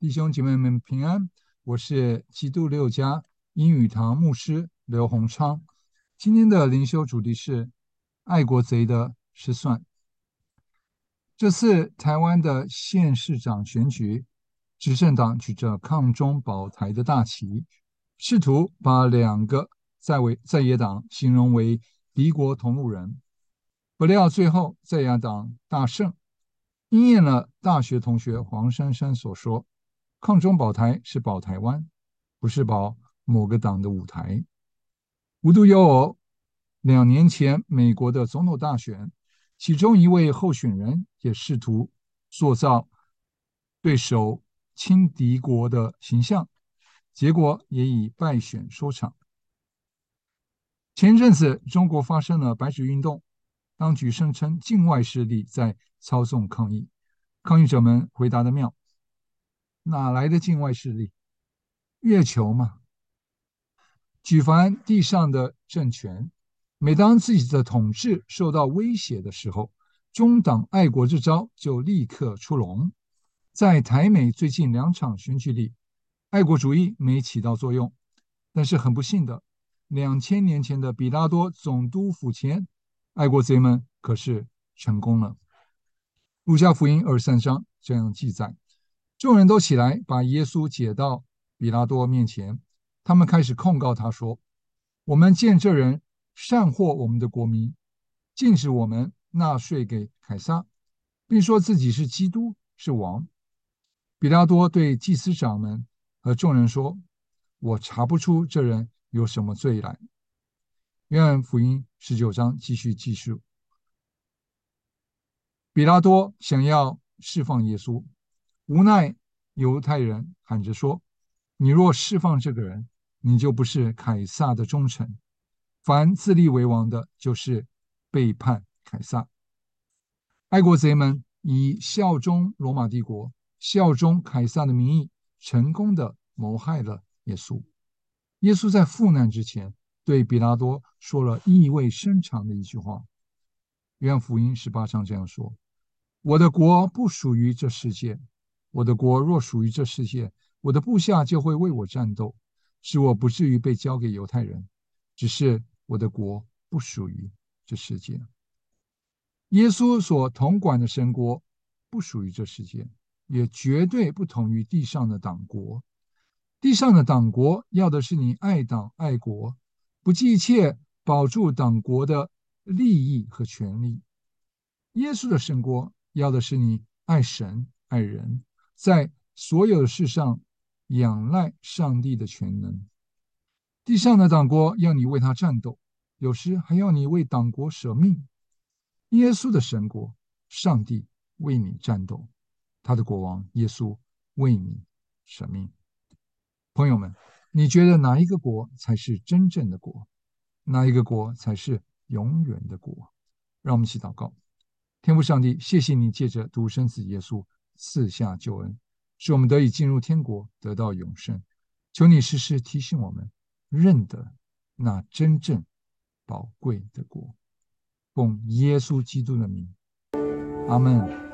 弟兄姐妹们平安，我是基督六家英语堂牧师刘洪昌。今天的灵修主题是爱国贼的失算。这次台湾的县市长选举，执政党举着抗中保台的大旗，试图把两个在为在野党形容为敌国同路人。不料最后在野党大胜，应验了大学同学黄珊珊所说。抗中保台是保台湾，不是保某个党的舞台。无独有偶，两年前美国的总统大选，其中一位候选人也试图塑造对手亲敌国的形象，结果也以败选收场。前阵子，中国发生了白纸运动，当局声称境外势力在操纵抗议，抗议者们回答的妙。哪来的境外势力？月球嘛。举凡地上的政权，每当自己的统治受到威胁的时候，中党爱国之招就立刻出笼。在台美最近两场选举里，爱国主义没起到作用。但是很不幸的，两千年前的比拉多总督府前，爱国贼们可是成功了。路加福音二十三章这样记载。众人都起来，把耶稣解到比拉多面前。他们开始控告他说：“我们见这人善获我们的国民，禁止我们纳税给凯撒，并说自己是基督，是王。”比拉多对祭司长们和众人说：“我查不出这人有什么罪来。”约翰福音十九章继续记述：比拉多想要释放耶稣。无奈，犹太人喊着说：“你若释放这个人，你就不是凯撒的忠臣。凡自立为王的，就是背叛凯撒。”爱国贼们以效忠罗马帝国、效忠凯撒的名义，成功的谋害了耶稣。耶稣在赴难之前，对比拉多说了意味深长的一句话：“愿福音十八章这样说：我的国不属于这世界。”我的国若属于这世界，我的部下就会为我战斗，使我不至于被交给犹太人。只是我的国不属于这世界。耶稣所统管的神国不属于这世界，也绝对不同于地上的党国。地上的党国要的是你爱党爱国，不计一切保住党国的利益和权利。耶稣的神国要的是你爱神爱人。在所有的事上仰赖上帝的全能。地上的党国要你为他战斗，有时还要你为党国舍命。耶稣的神国，上帝为你战斗，他的国王耶稣为你舍命。朋友们，你觉得哪一个国才是真正的国？哪一个国才是永远的国？让我们一起祷告：天父上帝，谢谢你借着独生子耶稣。四下救恩，使我们得以进入天国，得到永生。求你时时提醒我们，认得那真正宝贵的国。奉耶稣基督的名，阿门。